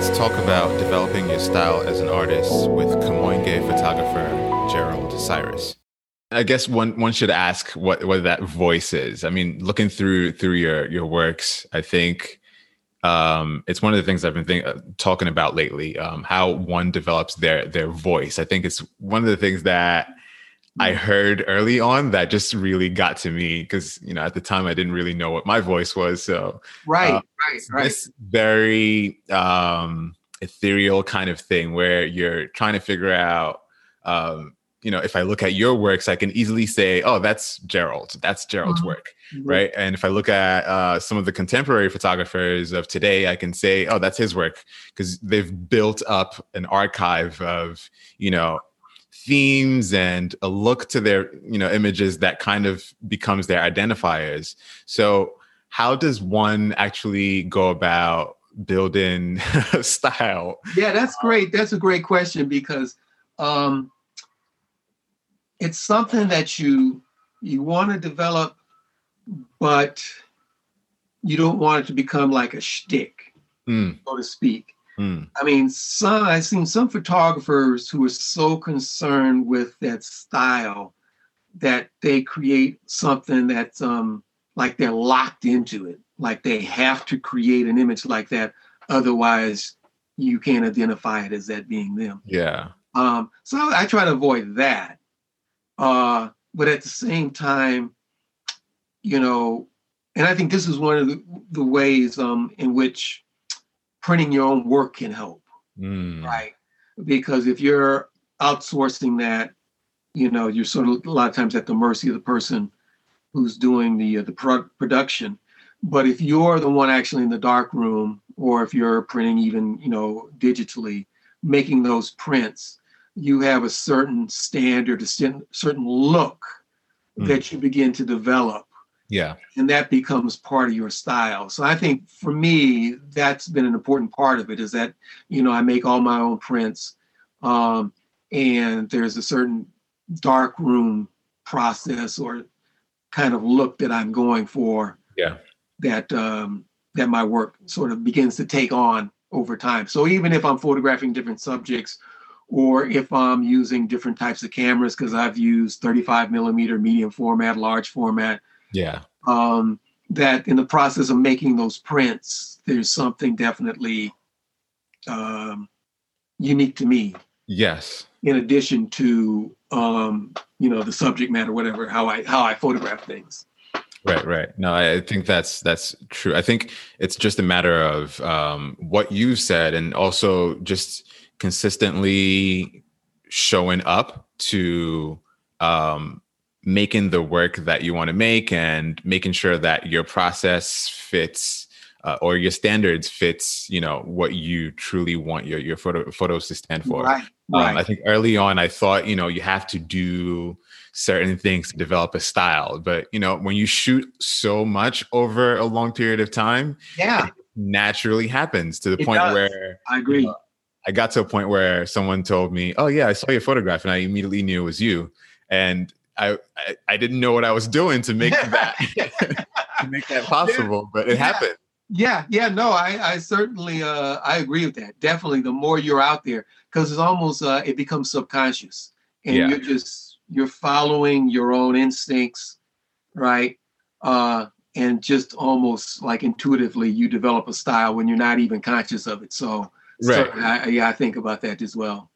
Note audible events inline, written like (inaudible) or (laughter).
Let's talk about developing your style as an artist with Kamoinge photographer Gerald Cyrus. I guess one one should ask what what that voice is. I mean, looking through through your your works, I think um, it's one of the things I've been think, uh, talking about lately. Um, how one develops their their voice. I think it's one of the things that I heard early on that just really got to me because you know at the time I didn't really know what my voice was. So right, uh, right, right. This very um, ethereal kind of thing where you're trying to figure out um, you know, if I look at your works, I can easily say, oh, that's Gerald. That's Gerald's mm-hmm. work. Right. And if I look at uh, some of the contemporary photographers of today, I can say, oh, that's his work because they've built up an archive of, you know, themes and a look to their, you know, images that kind of becomes their identifiers. So, how does one actually go about building (laughs) style? Yeah, that's great. That's a great question because um, it's something that you you want to develop, but you don't want it to become like a shtick, mm. so to speak. Mm. I mean, some I've seen some photographers who are so concerned with that style that they create something that's um like they're locked into it, like they have to create an image like that, otherwise you can't identify it as that being them. Yeah. Um, so I try to avoid that. Uh, but at the same time, you know, and I think this is one of the, the ways um, in which printing your own work can help, mm. right? Because if you're outsourcing that, you know, you're sort of a lot of times at the mercy of the person who's doing the uh, the pro- production. But if you're the one actually in the dark room, or if you're printing even, you know, digitally, making those prints, you have a certain standard, a certain look mm. that you begin to develop. Yeah. And that becomes part of your style. So I think for me, that's been an important part of it is that, you know, I make all my own prints. Um, and there's a certain dark room process or kind of look that I'm going for. Yeah. That um, that my work sort of begins to take on over time. So even if I'm photographing different subjects or if I'm using different types of cameras because I've used 35 millimeter medium format, large format. Yeah. Um, that in the process of making those prints, there's something definitely um, unique to me. Yes. In addition to um, you know the subject matter, whatever, how I how I photograph things. Right, right. No, I think that's that's true. I think it's just a matter of um, what you said, and also just consistently showing up to um, making the work that you want to make and making sure that your process fits uh, or your standards fits you know what you truly want your your photo, photos to stand for right, right. Um, i think early on i thought you know you have to do certain things to develop a style but you know when you shoot so much over a long period of time yeah naturally happens to the it point does. where i agree you know, I got to a point where someone told me, "Oh yeah, I saw your photograph," and I immediately knew it was you. And I I, I didn't know what I was doing to make (laughs) that to make that possible, but it yeah. happened. Yeah, yeah, no, I I certainly uh, I agree with that. Definitely, the more you're out there, because it's almost uh, it becomes subconscious, and yeah. you're just you're following your own instincts, right? Uh, and just almost like intuitively, you develop a style when you're not even conscious of it. So Right. So I, yeah, I think about that as well.